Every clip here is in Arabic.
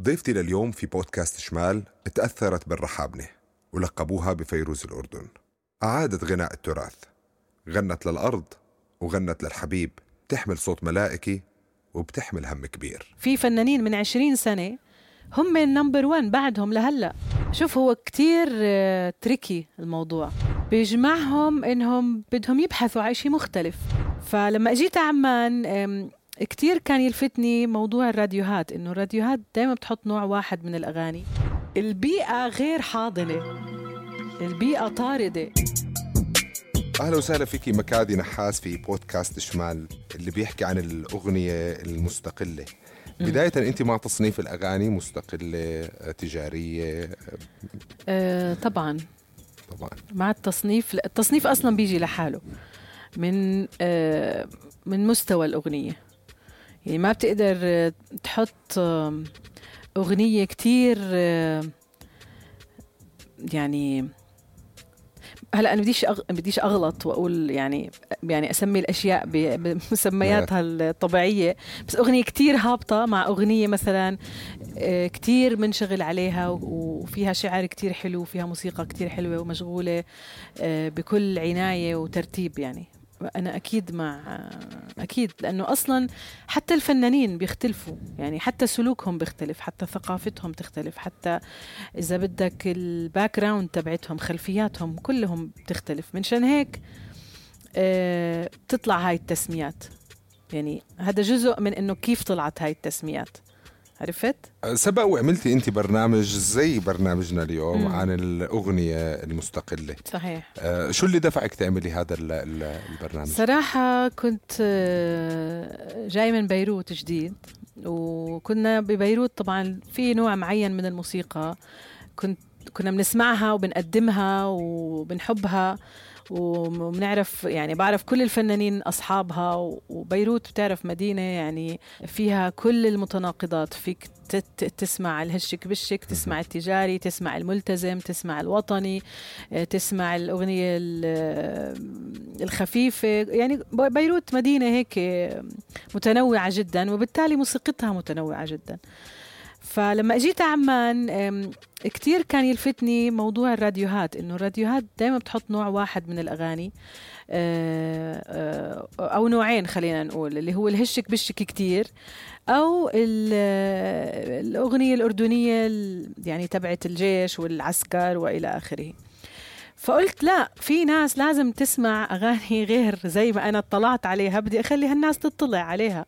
ضيفتي لليوم في بودكاست شمال تأثرت بالرحابنة ولقبوها بفيروز الأردن. أعادت غناء التراث. غنت للأرض وغنت للحبيب. تحمل صوت ملائكي وبتحمل هم كبير. في فنانين من عشرين سنة هم النمبر وان بعدهم لهلأ. شوف هو كتير آه، تريكي الموضوع. بيجمعهم إنهم بدهم يبحثوا عن شيء مختلف. فلما إجيت عمان كتير كان يلفتني موضوع الراديوهات إنه الراديوهات دائما بتحط نوع واحد من الأغاني. البيئة غير حاضنة. البيئة طاردة. أهلا وسهلا فيكي مكادي نحاس في بودكاست شمال اللي بيحكي عن الأغنية المستقلة. بداية أنت مع تصنيف الأغاني مستقلة تجارية؟ آه طبعا. طبعا. مع التصنيف التصنيف أصلا بيجي لحاله. من آه، من مستوى الأغنية. يعني ما بتقدر تحط أغنية كتير يعني هلا أنا بديش أغ... بديش أغلط وأقول يعني يعني أسمي الأشياء بمسمياتها الطبيعية بس أغنية كتير هابطة مع أغنية مثلا آه، كتير منشغل عليها وفيها شعر كتير حلو وفيها موسيقى كتير حلوة ومشغولة آه، بكل عناية وترتيب يعني. أنا أكيد مع أكيد لأنه أصلا حتى الفنانين بيختلفوا يعني حتى سلوكهم بيختلف حتى ثقافتهم تختلف حتى إذا بدك ال background تبعتهم خلفياتهم كلهم بتختلف. منشان هيك آه، بتطلع هاي التسميات. يعني هذا جزء من إنه كيف طلعت هاي التسميات. عرفت؟ سبق وعملتي أنت برنامج زي برنامجنا اليوم مم. عن الأغنية المستقلة صحيح آه، شو اللي دفعك تعملي هذا ال- ال- البرنامج؟ صراحة كنت آه، جاي من بيروت جديد وكنا ببيروت طبعا في نوع معين من الموسيقى كنت كنا بنسمعها وبنقدمها وبنحبها وبنعرف يعني بعرف كل الفنانين أصحابها وبيروت بتعرف مدينة يعني فيها كل المتناقضات. فيك تسمع الهشك بشك تسمع التجاري تسمع الملتزم تسمع الوطني آه، تسمع الأغنية ال- الخفيفة. يعني بيروت مدينة هيك متنوعة جدا وبالتالي موسيقتها متنوعة جدا. فلما اجيت عمان أم، كتير كان يلفتني موضوع الراديوهات إنه الراديوهات دائما بتحط نوع واحد من الأغاني آه، آه، أو نوعين خلينا نقول اللي هو الهشك بشك كتير أو ال- الأغنية الأردنية ال- يعني تبعت الجيش والعسكر وإلى آخره. فقلت لا في ناس لازم تسمع أغاني غير زي ما أنا اطلعت عليها بدي أخلي هالناس تطلع عليها.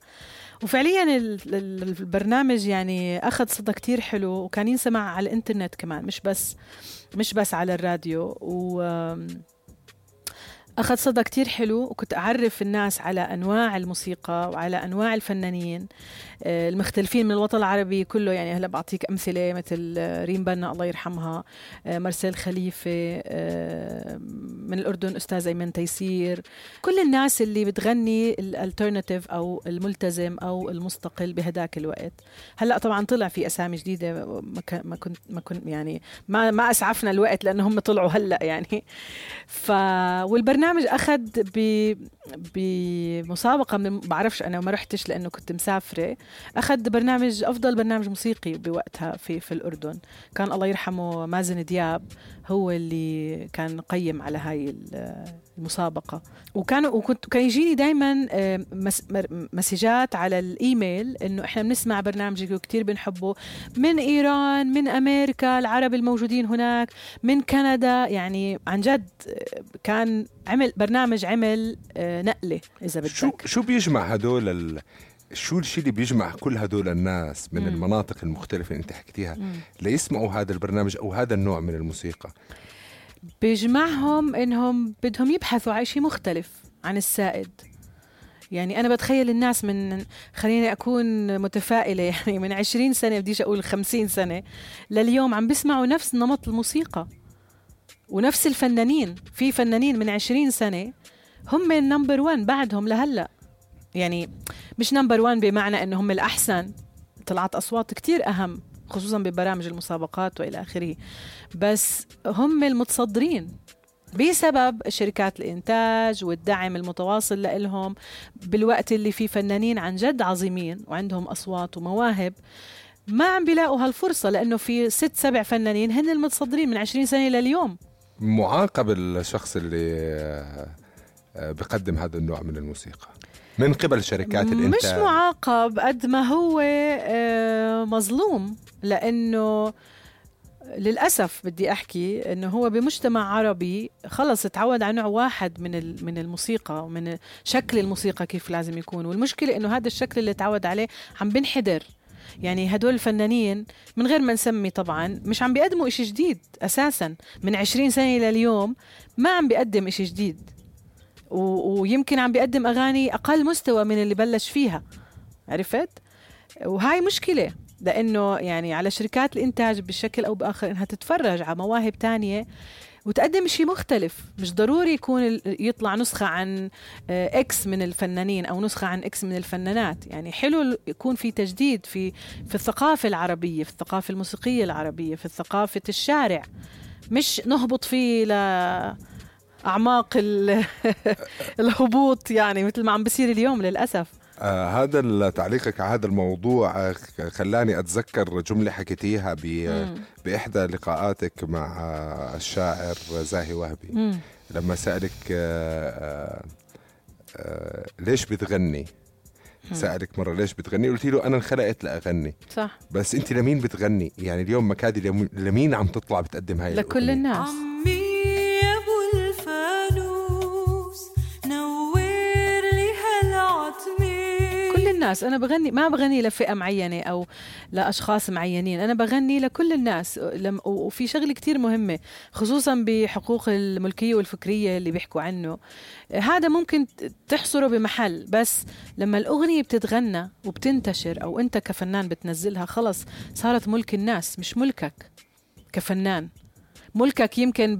وفعليا ال- ال- البرنامج يعني أخذ صدى كتير حلو وكان ينسمع على الإنترنت كمان مش بس مش بس على الراديو. و أخذ صدى كتير حلو وكنت أعرف الناس على أنواع الموسيقى وعلى أنواع الفنانين آه، المختلفين من الوطن العربي كله. يعني هلا بعطيك أمثلة مثل آه، ريم بنا الله يرحمها آه، مرسل خليفة من الأردن أستاذ أيمن تيسير. كل الناس اللي بتغني الالترناتيف أو الملتزم أو المستقل بهداك الوقت. هلا طبعا طلع في أسامي جديدة ما كنت ما كنت يعني ما ما أسعفنا الوقت لأنه هم طلعوا هلا يعني. ف والبرنامج أخذ ب بمسابقة من بعرفش أنا ما رحتش لأنه كنت مسافرة. أخذ برنامج أفضل برنامج موسيقي بوقتها في في الأردن. كان الله يرحمه مازن دياب. هو اللي كان قيم على هاي ال- المسابقة. وكان وكنت كان يجيني دائما مسجات على الإيميل إنه إحنا بنسمع برنامجك وكثير بنحبه. من إيران من أمريكا العرب الموجودين هناك من كندا. يعني عن جد آه، كان عمل برنامج عمل آه، نقلة إذا بدك. شو شو بيجمع هدول. شو الشيء اللي بيجمع كل هدول الناس من مم. المناطق المختلفة اللي انت حكيتيها مم. ليسمعوا هذا البرنامج أو هذا النوع من الموسيقى بيجمعهم إنهم بدهم يبحثوا عن شيء مختلف عن السائد يعني أنا بتخيل الناس من خليني أكون متفائلة يعني من عشرين سنة بديش أقول خمسين سنة لليوم عم بيسمعوا نفس نمط الموسيقى ونفس الفنانين في فنانين من عشرين سنة هم ال number one بعدهم لهلأ يعني مش number one بمعنى أنه هم الأحسن. طلعت أصوات كتير أهم خصوصا ببرامج المسابقات وإلى آخره. بس هم المتصدرين بسبب شركات الإنتاج والدعم المتواصل لهم بالوقت اللي فيه فنانين عن جد عظيمين وعندهم أصوات ومواهب ما عم بيلاقوا هالفرصة لأنه في ست سبع فنانين هن المتصدرين من 20 سنة لليوم معاقب الشخص اللي آه، بقدم هذا النوع من الموسيقى. من قبل شركات الإنتاج. مش معاقب قد ما هو آه، مظلوم لأنه للأسف بدي أحكي إنه هو بمجتمع عربي خلص تعود على نوع واحد من من الموسيقى ومن شكل الموسيقى كيف لازم يكون. والمشكلة إنه هذا الشكل اللي تعود عليه عم بنحدر. يعني هدول الفنانين من غير ما نسمي طبعا مش عم بيقدموا إشي جديد أساسا. من عشرين سنة لليوم ما عم بيقدم إشي جديد. و... ويمكن عم بيقدم أغاني أقل مستوى من اللي بلش فيها. عرفت؟ وهاي مشكلة لأنه يعني على شركات الإنتاج بشكل أو بآخر إنها تتفرج على مواهب تانية وتقدم شيء مختلف. مش ضروري يكون يطلع نسخة عن X آه، من الفنانين أو نسخة عن X من الفنانات. يعني حلو يكون في تجديد في في الثقافة العربية في الثقافة الموسيقية العربية في ثقافة الشارع. مش نهبط فيه ل أعماق الهبوط يعني مثل ما عم بصير اليوم للأسف. آه هذا تعليقك على هذا الموضوع آه، خلاني أتذكر جملة حكيتيها بإحدى لقاءاتك مع الشاعر زاهي وهبي. مم. لما سألك آه آه, آه، ليش بتغني؟ سألك مرة ليش بتغني؟ قلت له أنا انخلقت لأغني. صح. بس أنت لمين بتغني؟ يعني اليوم مكادي لمين عم تطلع بتقدم هاي لكل الناس. الناس. أنا بغني ما بغني لفئة معينة أو لأشخاص معينين. أنا بغني لكل الناس. وفي شغلة كتير مهمة خصوصا بحقوق الملكية والفكرية اللي بيحكوا عنه. هذا ممكن تحصره بمحل بس لما الأغنية بتتغنى وبتنتشر أو أنت كفنان بتنزلها خلص صارت ملك الناس مش ملكك كفنان. ملكك يمكن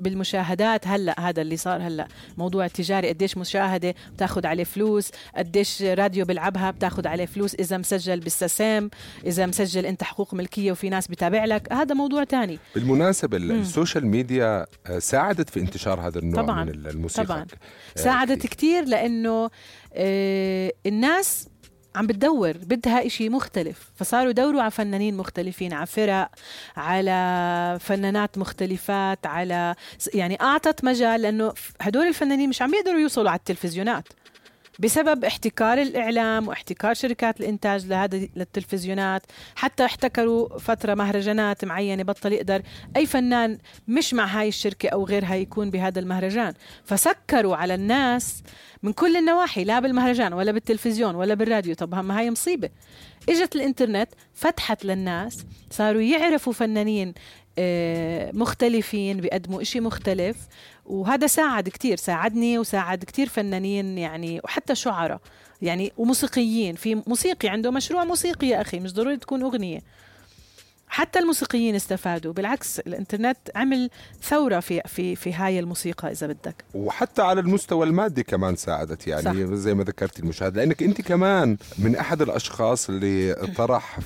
بالمشاهدات هلا هذا اللي صار هلا. موضوع التجاري قديش مشاهدة بتاخذ عليه فلوس قديش راديو بيلعبها بتاخذ عليه فلوس إذا مسجل بال SACEM إذا مسجل أنت حقوق ملكية وفي ناس بتابع لك. هذا موضوع تاني. بالمناسبة ال social media آه، ساعدت في انتشار هذا النوع طبعًا من الموسيقى. طبعا. آه، ساعدت كثير لأنه آه، الناس عم بتدور بدها إشي مختلف. فصاروا يدوروا على فنانين مختلفين على فرق على فنانات مختلفات على يعني أعطت مجال لأنه هدول الفنانين مش عم بيقدروا يوصلوا على التلفزيونات. بسبب احتكار الإعلام واحتكار شركات الإنتاج لهذا للتلفزيونات. حتى احتكروا فترة مهرجانات معينة بطل يقدر أي فنان مش مع هاي الشركة أو غيرها يكون بهذا المهرجان. فسكروا على الناس من كل النواحي لا بالمهرجان ولا بالتلفزيون ولا بالراديو. طب ما هاي مصيبة. إجت الإنترنت فتحت للناس صاروا يعرفوا فنانين مختلفين بيقدموا إشي مختلف. وهذا ساعد كتير ساعدني وساعد كتير فنانين يعني وحتى شعراء يعني وموسيقيين. في موسيقي عنده مشروع موسيقي يا أخي مش ضروري تكون أغنية. حتى الموسيقيين استفادوا. بالعكس الإنترنت عمل ثورة في في في هاي الموسيقى إذا بدك. وحتى على المستوى المادي كمان ساعدت يعني صح. زي ما ذكرتي المشاهد. لأنك أنت كمان من أحد الأشخاص اللي طرح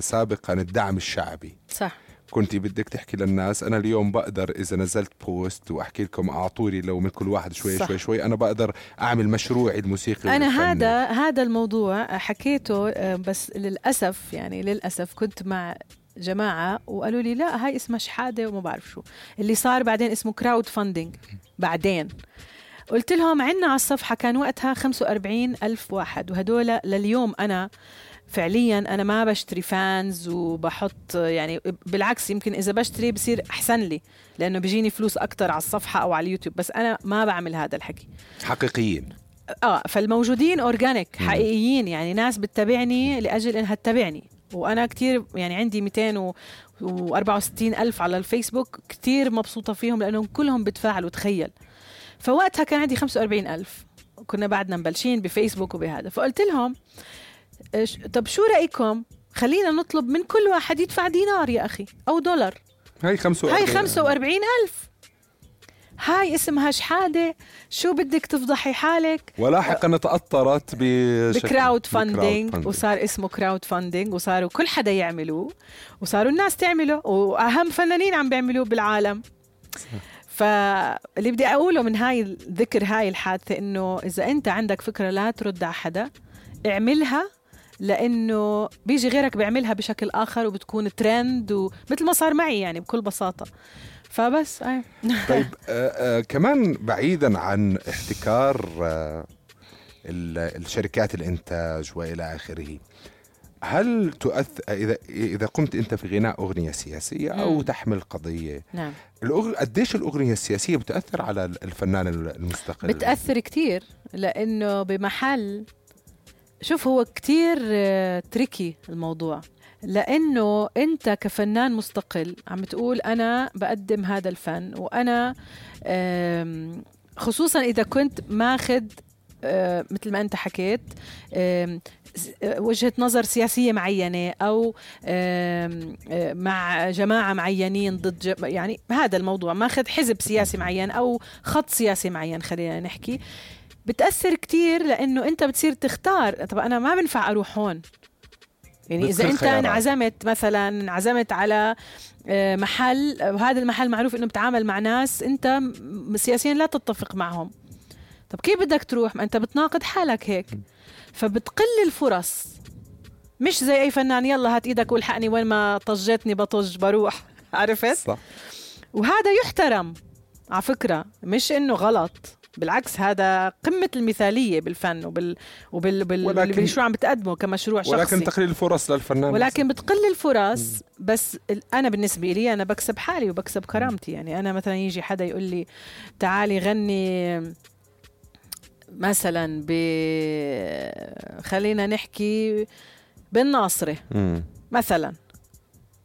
سابقا الدعم الشعبي. صح. كنت بدك تحكي للناس أنا اليوم بقدر إذا نزلت بوست وأحكي لكم اعطوني لو من كل واحد شوي صح. شوي شوي أنا بقدر أعمل مشروعي الموسيقي أنا هذا هذا الموضوع حكيته آه، بس للأسف يعني للأسف كنت مع جماعة وقالوا لي لا هاي اسمها شحادة وما بعرف شو. اللي صار بعدين اسمه crowdfunding بعدين قلت لهم عنا على الصفحة كان وقتها 45 ألف واحد وهدول لليوم أنا فعليا أنا ما بشتري fans وبحط يعني بالعكس يمكن إذا بشتري بصير أحسن لي لأنه بيجيني فلوس أكثر على الصفحة أو على اليوتيوب بس أنا ما بعمل هذا الحكي. حقيقيين آه فالموجودين organic حقيقيين يعني ناس بتتابعني لأجل إنها تتابعني. وأنا كتير يعني عندي 264 ألف على الفيسبوك كتير مبسوطة فيهم لأنهم كلهم بتفاعلوا تخيل. فوقتها كان عندي 45 ألف. كنا بعدنا مبلشين بفيسبوك وبهذا. فقلت لهم طب شو رأيكم؟ خلينا نطلب من كل واحد يدفع دينار يا أخي أو دولار. هاي 45 هاي 45 ألف. هاي اسمها شحاده شو بدك تفضحي حالك؟ ولاحقا تاثرت ب crowdfunding وصار اسمه crowdfunding وصاروا كل حدا يعملوه وصاروا الناس تعمله وأهم فنانين عم بيعملوه بالعالم. فاللي بدي أقوله من هاي ذكر هاي الحادثة إنه إذا أنت عندك فكرة لا ترد على حدا اعملها لأنه بيجي غيرك بيعملها بشكل آخر وبتكون ترند ومثل ما صار معي يعني بكل بساطة فبس أي. طيب آه آه كمان بعيدا عن احتكار آه الشركات الانتاج والى آخره هل تؤثر اذا إذا قمت أنت في غناء أغنية سياسية أو مم. تحمل قضية نعم الأغ... قديش الأغنية السياسية بتأثر على الفنان المستقل بتأثر كثير لأنه بمحل شوف هو كتير تريكي الموضوع. لأنه أنت كفنان مستقل عم تقول أنا بقدم هذا الفن وأنا خصوصا إذا كنت ماخذ مثل ما أنت حكيت وجهة نظر سياسية معينة أو مع جماعة معينين ضد يعني هذا الموضوع. ماخذ حزب سياسي معين أو خط سياسي معين خلينا نحكي. بتأثر كتير لأنه أنت بتصير تختار. طب أنا ما بنفع أروح هون. يعني إذا أنت انعزمت مثلا انعزمت على آه، محل وهذا المحل معروف إنه بتعامل مع ناس أنت سياسيا لا تتفق معهم. طب كيف بدك تروح؟ ما أنت بتناقض حالك هيك. فبتقل الفرص. مش زي أي فنان يلا هات إيدك والحقني وين ما طجتني بطج بروح. عرفت؟ صح. وهذا يحترم على فكرة. مش إنه غلط. بالعكس هذا قمة المثالية بالفن وبال وبال بال... ولكن... بالمشروع عم بتقدمه كمشروع شخصي. ولكن تقليل الفرص للفنان ولكن بتقل الفرص بس أنا بالنسبة لي أنا بكسب حالي وبكسب كرامتي. يعني أنا مثلا يجي حدا يقول لي تعالي غني مثلا ب خلينا نحكي بالناصرة. مثلا.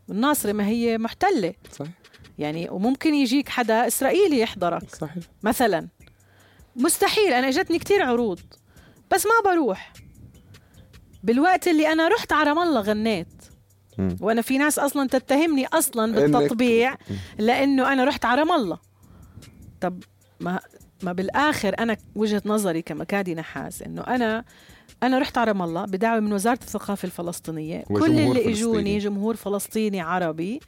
الناصرة ما هي محتلة. صحيح. يعني وممكن يجيك حدا إسرائيلي يحضرك. صحيح. مثلا. مستحيل أنا إجتني كتير عروض بس ما بروح. بالوقت اللي أنا رحت على رام الله غنيت. وأنا في ناس أصلا تتهمني أصلا بالتطبيع لأنه أنا رحت على رام الله. طب ما ما بالآخر أنا وجهة نظري كمكادي نحاس إنه أنا أنا رحت على رام الله بدعوة من وزارة الثقافة الفلسطينية. كل اللي إجوني جمهور فلسطيني عربي.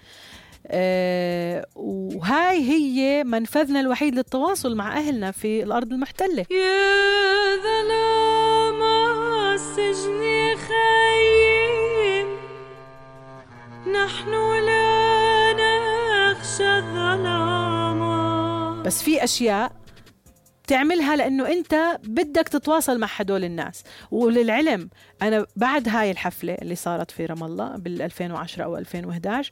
وهاي هي منفذنا الوحيد للتواصل مع أهلنا في الأرض المحتلة. يا ظلام السجن خيم نحن لا نخشى الظلام. بس في أشياء تعملها لأنه أنت بدك تتواصل مع هدول الناس. وللعلم أنا بعد هاي الحفلة اللي صارت في رام الله بال 2010 أو 2011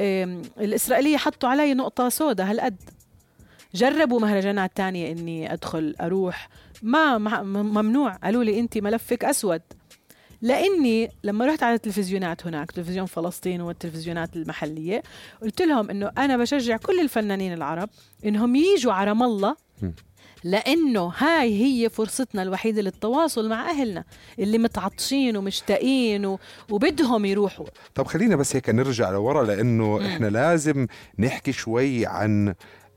الإسرائيلية حطوا علي نقطة سوداء هالقد. جربوا مهرجانات تانية إني أدخل أروح. ما ممنوع. قالوا لي أنت ملفك أسود. لإني لما رحت على التلفزيونات هناك تلفزيون فلسطين والتلفزيونات المحلية قلت لهم إنه أنا بشجع كل الفنانين العرب إنهم يجوا على رام الله لأنه هاي هي فرصتنا الوحيدة للتواصل مع أهلنا اللي متعطشين ومشتاقين وبدهم يروحوا. طب خلينا بس هيك نرجع لورا لأنه إحنا لازم نحكي شوي عن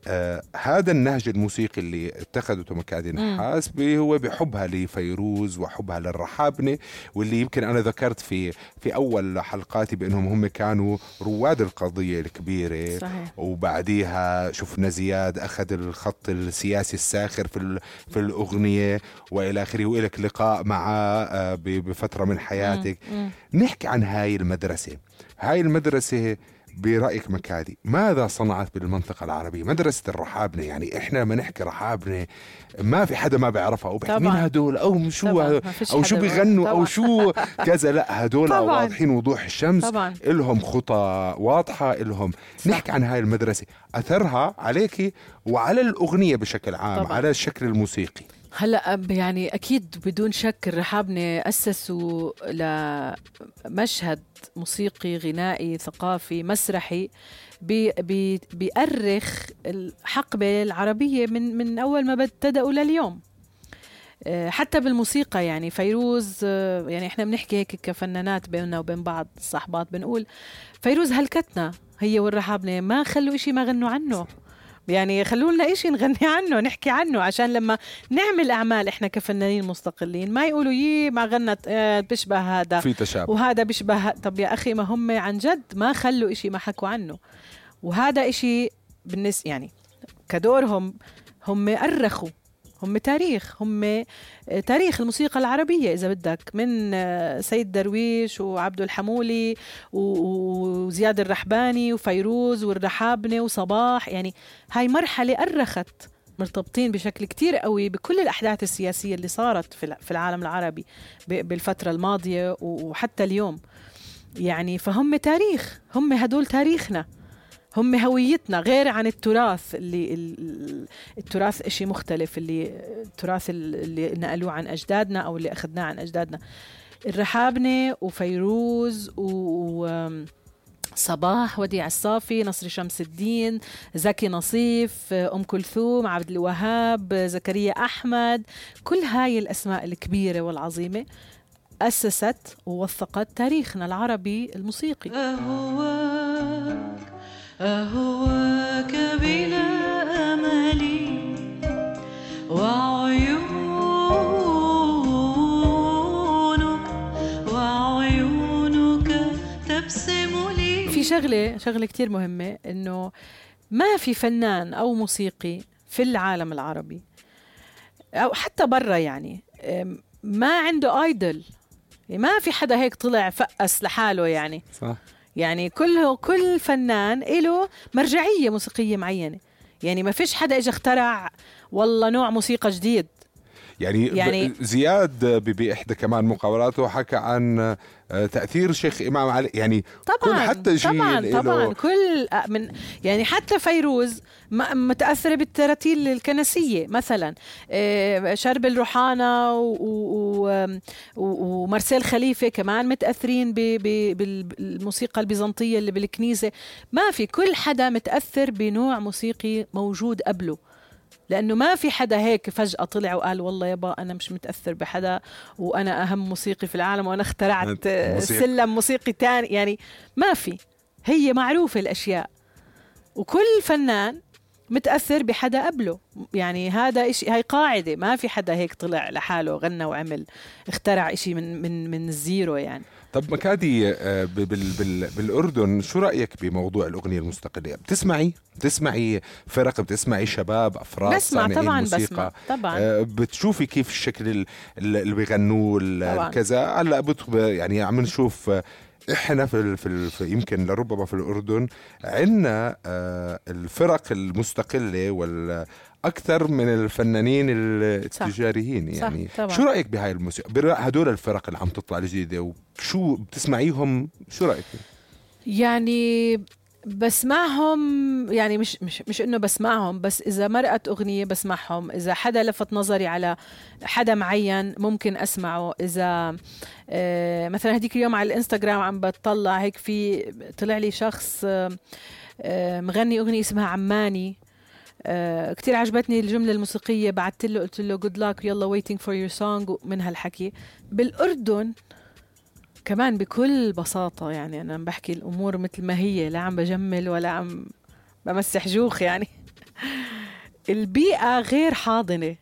آه هذا النهج الموسيقي اللي اتخذته مكادي نحاس هو بحبها لفيروز وحبها للرحابنه واللي يمكن أنا ذكرت في في أول حلقاتي بأنهم هم كانوا رواد القضية الكبيرة صحيح. وبعديها شفنا زياد أخذ الخط السياسي الساخر في في الأغنية وإلى آخره وإلك لقاء معه آه بفترة من حياتك مم. مم. نحكي عن هاي المدرسة هاي المدرسة برأيك مكادي ماذا صنعت بالمنطقة العربية؟ مدرسة الرحابنة يعني إحنا لما نحكي رحابنة ما في حدا ما بيعرفها أو مين هدول أو شو أو شو بيغنوا أو شو كذا لا هدول واضحين وضوح الشمس طبعا. إلهم خطى واضحة إلهم. صح. نحكي عن هاي المدرسة. أثرها عليك وعلى الأغنية بشكل عام طبعا. على الشكل الموسيقي. هلا يعني أكيد بدون شك الرحابنه اسسوا لمشهد موسيقي غنائي ثقافي مسرحي بي بي بيأرخ الحقبة العربية من من أول ما ابتدأوا لليوم. آه، حتى بالموسيقى يعني فيروز آه، يعني إحنا بنحكي هيك كفنانات بيننا وبين بعض الصحبات بنقول فيروز هلكتنا هي والرحابنة ما خلوا إشي ما غنوا عنه. يعني خلوا لنا إشي نغني عنه نحكي عنه عشان لما نعمل أعمال إحنا كفنانين مستقلين ما يقولوا يي ما غنت آه بيشبه هذا. في تشابه. وهذا بيشبه طب يا أخي ما هم عن جد ما خلوا إشي ما حكوا عنه. وهذا إشي بالنسبة يعني كدورهم هم أرخوا. هم تاريخ هم آه، تاريخ الموسيقى العربية إذا بدك من آه، سيد درويش وعبد الحمولي وزياد الرحباني وفيروز والرحابنة وصباح يعني هاي مرحلة أرخت مرتبطين بشكل كتير قوي بكل الأحداث السياسية اللي صارت في الع- في العالم العربي بالفترة الماضية وحتى اليوم. يعني فهم تاريخ هم هدول تاريخنا. هم هويتنا غير عن التراث اللي ال- التراث إشي مختلف اللي التراث اللي نقلوه عن أجدادنا أو اللي أخذناه عن أجدادنا. الرحابنة وفيروز و- صباح وديع الصافي نصر شمس الدين زكي نصيف أم كلثوم عبد الوهاب زكريا أحمد. كل هاي الأسماء الكبيرة والعظيمة أسست ووثقت تاريخنا العربي الموسيقي. أهواك أهواك بلا أمل وعيونك وعيونك تبسم لي. في شغلة شغلة كتير مهمة إنه ما في فنان أو موسيقي في العالم العربي أو حتى برا يعني ما عنده ايدل ما في حدا هيك طلع فقس لحاله يعني. صح. يعني كل كل فنان له مرجعية موسيقية معينة. يعني ما فيش حدا اجى اخترع والله نوع موسيقى جديد. يعني, يعني- زياد بإحدى كمان مقابلاته حكى عن آه، تأثير شيخ إمام علي. يعني طبعا كل حتى جيل طبعا طبعا. كل من يعني حتى فيروز متأثرة بالتراتيل الكنسية مثلا. آه، شرب و- ومارسيل خليفة كمان متأثرين بالموسيقى البيزنطية اللي بالكنيسة. ما في كل حدا متأثر بنوع موسيقي موجود قبله. لأنه ما في حدا هيك فجأة طلع وقال والله يابا أنا مش متأثر بحدا وأنا أهم موسيقي في العالم وأنا اخترعت موسيقى. سلم موسيقي تاني. يعني ما في. هي معروفة الأشياء. وكل فنان متأثر بحدا قبله. يعني هذا إشي هاي قاعدة. ما في حدا هيك طلع لحاله غنى وعمل اخترع إشي من من من الزيرو يعني. طب مكادي آه، ب- بال بال بالأردن شو رأيك بموضوع الأغنية المستقلة؟ بتسمعي؟ بتسمعي فرق؟ بتسمعي شباب؟ أفراد؟ بسمع طبعا بسمع طبعا. آه، بتشوفي كيف الشكل ال- ال- اللي بيغنوه. كذا؟ هلا يعني عم نشوف إحنا في, ال- في, ال- في يمكن لربما في الأردن عندنا الفرق المستقلة والأكثر من الفنانين ال- صح. التجاريين صح، يعني طبعاً. شو رأيك بهاي الموسيقى هدول الفرق اللي عم تطلع الجديدة وشو بتسمعيهم شو رأيك يعني بسمعهم يعني مش مش مش إنه بسمعهم بس إذا مرقت أغنية بسمعهم إذا حدا لفت نظري على حدا معين ممكن أسمعه. إذا آه، مثلا هديك اليوم على الإنستغرام عم بتطلع هيك في طلع لي شخص آه، آه، مغني أغنية اسمها عماني. آه، كتير عجبتني الجملة الموسيقية بعثت له قلت له good luck يلا waiting for your song من هالحكي. بالأردن كمان بكل بساطة يعني أنا عم بحكي الأمور مثل ما هي لا عم بجمل ولا عم بمسح جوخ يعني. البيئة غير حاضنة.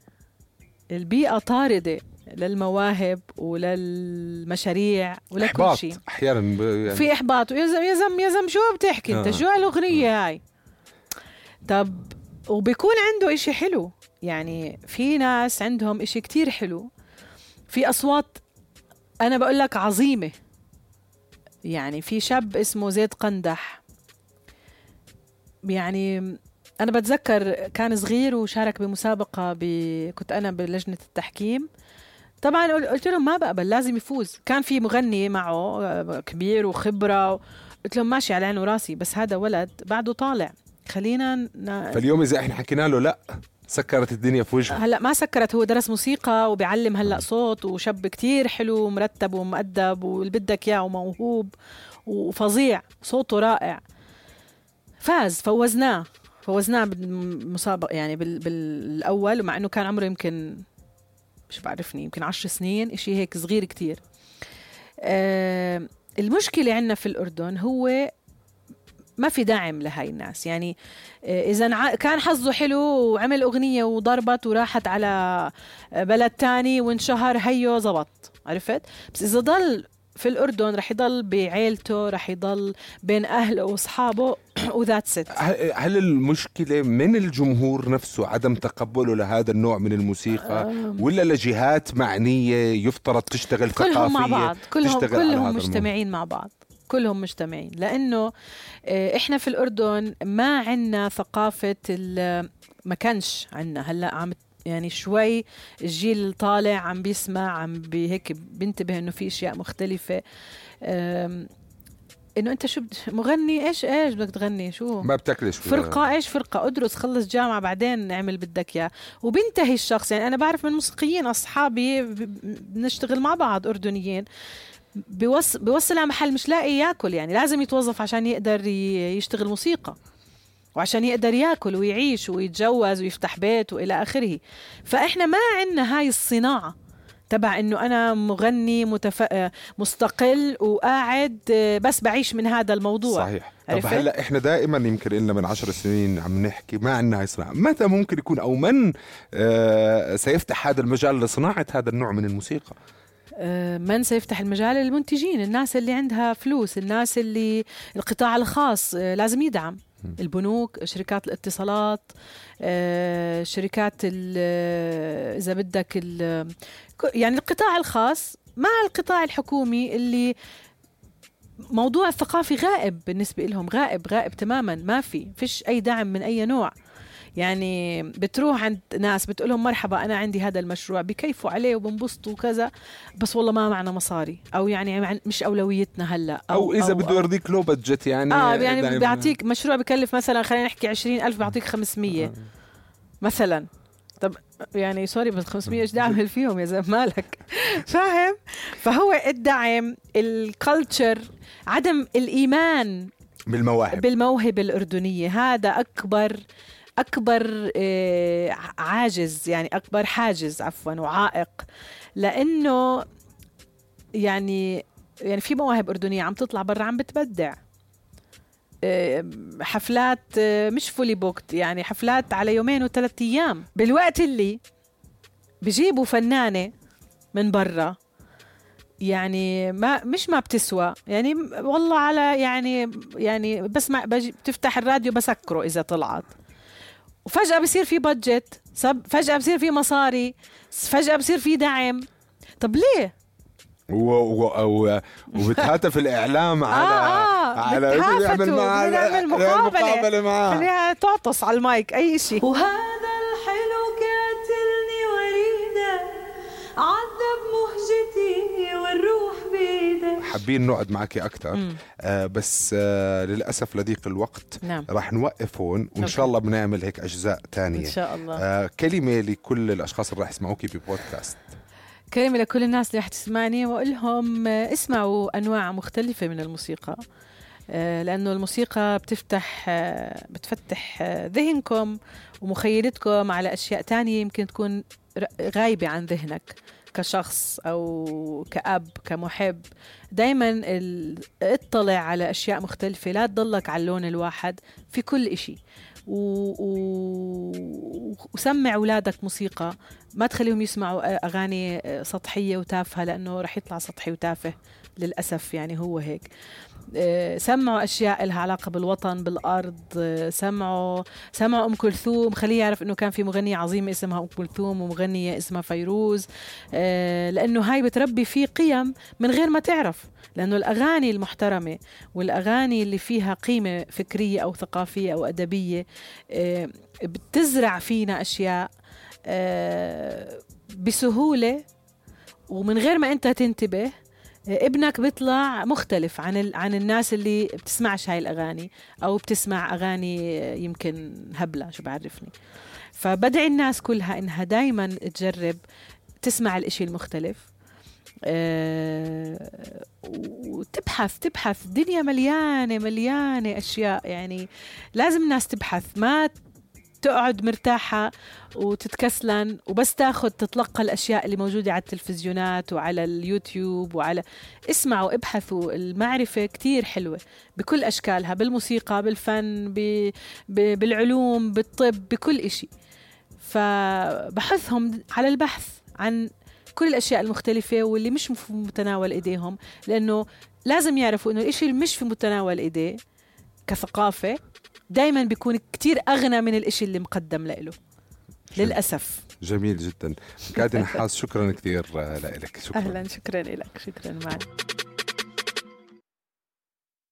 البيئة طاردة للمواهب وللمشاريع ولكل شيء. أحيانا يعني في إحباط. يا زلمه يا زلمة يا زلمه شو بتحكي؟ أنت آه. شو هالاغنيه هاي؟ طب وبيكون عنده إشي حلو. يعني في ناس عندهم إشي كتير حلو. في أصوات أنا بقول لك عظيمة. يعني في شاب اسمه زيد قندح. يعني أنا بتذكر كان صغير وشارك بمسابقة ب... كنت أنا بلجنة التحكيم. طبعا قل- قلت لهم ما بقبل لازم يفوز. كان في مغني معه كبير وخبرة قلت لهم ماشي على عيني وراسي بس هذا ولد بعده طالع. خلينا ن... فاليوم إذا إحنا حكينا له لا. سكرت الدنيا في وجهه. هلا ما سكرت هو درس موسيقى وبيعلم هلا صوت وشاب كتير حلو ومرتب ومؤدب واللي بدك إياه وموهوب وفظيع صوته رائع. فاز فوزناه. فوزناه بالمسابقة يعني بال... بالأول ومع إنه كان عمره يمكن مش بعرفني يمكن عشر سنين إشي هيك صغير كتير. آه المشكلة عندنا في الأردن هو ما في دعم لهاي الناس. يعني آه، نع- كان حظه حلو وعمل أغنية وضربت وراحت على بلد تاني وانشهر هيو زبط. عرفت؟ بس إذا ضل في الأردن رح يضل بعيلته رح يضل بين أهله وأصحابه وذاتس ات هل المشكلة من الجمهور نفسه عدم تقبله لهذا النوع من الموسيقى؟ ولا لجهات معنية يفترض تشتغل كلهم مع ثقافية بعض كلهم كلهم؟ مجتمعين مع بعض. كلهم مجتمعين. لأنه آه، إحنا في الأردن ما عنا ثقافة ال- ما كانش عنا هلأ عم يعني شوي الجيل الطالع عم بيسمع عم بي هيك بينتبه إنه في أشياء مختلفة. إنه أنت شو مغني؟ إيش إيش بدك تغني؟ شو؟ ما بتاكلش فرقة إيش فرقة؟ ادرس خلص جامعة بعدين اعمل بدك اياه وبينتهي الشخص. يعني أنا بعرف من موسيقيين أصحابي بنشتغل مع بعض أردنيين. بيوص بيوصل على محل مش لاقي ياكل يعني لازم يتوظف عشان يقدر يشتغل موسيقى وعشان يقدر ياكل ويعيش ويتجوز ويفتح بيت وإلى آخره. فإحنا ما عندنا هاي الصناعة تبع إنه أنا مغني متف... مستقل وقاعد بس بعيش من هذا الموضوع. صحيح. طب؟ هلأ إحنا دائما يمكن لنا من عشر سنين عم نحكي ما عندنا هاي الصناعة. متى ممكن يكون أو من آه سيفتح هذا المجال لصناعة هذا النوع من الموسيقى؟ من سيفتح المجال؟ المنتجين الناس اللي عندها فلوس الناس اللي القطاع الخاص آه، لازم يدعم. البنوك شركات الاتصالات آه، شركات آه، إذا بدك يعني القطاع الخاص مع القطاع الحكومي اللي موضوع الثقافي غائب بالنسبة لهم غائب غائب تماما ما في فيش أي دعم من أي نوع. يعني بتروح عند ناس بتقولهم مرحبا أنا عندي هذا المشروع بكيفوا عليه وبنبسطوا وكذا بس والله ما معنا مصاري. أو يعني مش أولويتنا هلا أو, إذا بده يرضيك low budget يعني آه يعني. بيعطيك مشروع بكلف مثلا خلينا نحكي عشرين ألف بيعطيك 500 مثلا. طب يعني sorry بس 500 إيش بدي اعمل فيهم يا زلمة؟ مالك. فاهم؟ فهو الدعم ال culture عدم الإيمان بالمواهب. بالموهبة الأردنية. هذا أكبر أكبر آه، عاجز يعني أكبر حاجز عفوا وعائق. لأنه يعني يعني في مواهب أردنية عم تطلع برا عم بتبدع. آه، حفلات آه، مش fully booked يعني حفلات على يومين وثلاث أيام. بالوقت اللي بجيبوا فنانة من برا يعني ما مش ما بتسوى. يعني والله على يعني يعني بس ما بجي بتفتح الراديو بسكره إذا طلعت. وفجأة بصير في بادجت سب فجأة بصير في مصاري فجأة بصير في دعم طب ليه؟ و... و... و... وبتهاتف الإعلام على آه، على بتهافتوا، يعمل معاه بنعمل مقابلة. مقابلة معاه خليها تعطس على المايك أي شيء وهذا الحلو قاتلني وريدة عذب حابين نقعد معك أكثر. آه بس آه للأسف لضيق الوقت. نعم. راح نوقف هون وإن. شاء الله بنعمل هيك أجزاء إن تانية شاء الله. آه كلمة لكل الأشخاص اللي راح يسمعوكي ببودكاست. كلمة لكل الناس اللي رح تسمعني وأقول لهم آه، اسمعوا أنواع مختلفة من الموسيقى. آه، لأنه الموسيقى بتفتح آه، بتفتح ذهنكم ومخيلتكم على أشياء تانية يمكن تكون غايبة عن ذهنك. كشخص أو كأب كمحب دايما اطلع على أشياء مختلفة لا تضلك على اللون الواحد في كل إشي. و... و... وسمع أولادك موسيقى. ما تخليهم يسمعوا أغاني سطحية وتافهة لأنه رح يطلع سطحي وتافه للأسف يعني هو هيك. سمعوا أشياء لها علاقة بالوطن بالأرض سمعوا سمعوا أم كلثوم. خليه يعرف إنه كان في مغنية عظيمة اسمها أم كلثوم ومغنية اسمها فيروز. لأنه هاي بتربي فيه قيم من غير ما تعرف. لأنه الأغاني المحترمة والأغاني اللي فيها قيمة فكرية أو ثقافية أو أدبية بتزرع فينا أشياء بسهولة ومن غير ما انت تنتبه آه، ابنك بيطلع مختلف عن. عن الناس اللي بتسمعش هاي الأغاني أو بتسمع أغاني آه، يمكن هبلة شو بعرفني فبدعي الناس كلها إنها دايما تجرب تسمع الإشي المختلف آه، وتبحث تبحث الدنيا مليانة مليانة أشياء يعني لازم الناس تبحث ما تقعد مرتاحة وتتكسلن وبس تاخذ تتلقى الأشياء اللي موجودة على التلفزيونات وعلى اليوتيوب وعلى اسمعوا ابحثوا المعرفة كتير حلوة بكل أشكالها بالموسيقى بالفن ب... ب... بالعلوم بالطب بكل إشي. فبحثهم على البحث عن كل الأشياء المختلفة واللي مش في متناول إيديهم لأنه لازم يعرفوا إنه الإشي اللي مش في متناول إيديه كثقافة دايما بيكون كتير أغنى من الإشي اللي مقدم له للأسف. جميل جدا. كاتي نحاس. شكرا كثير لك شكرا. أهلا. شكرا لك. شكرا معك.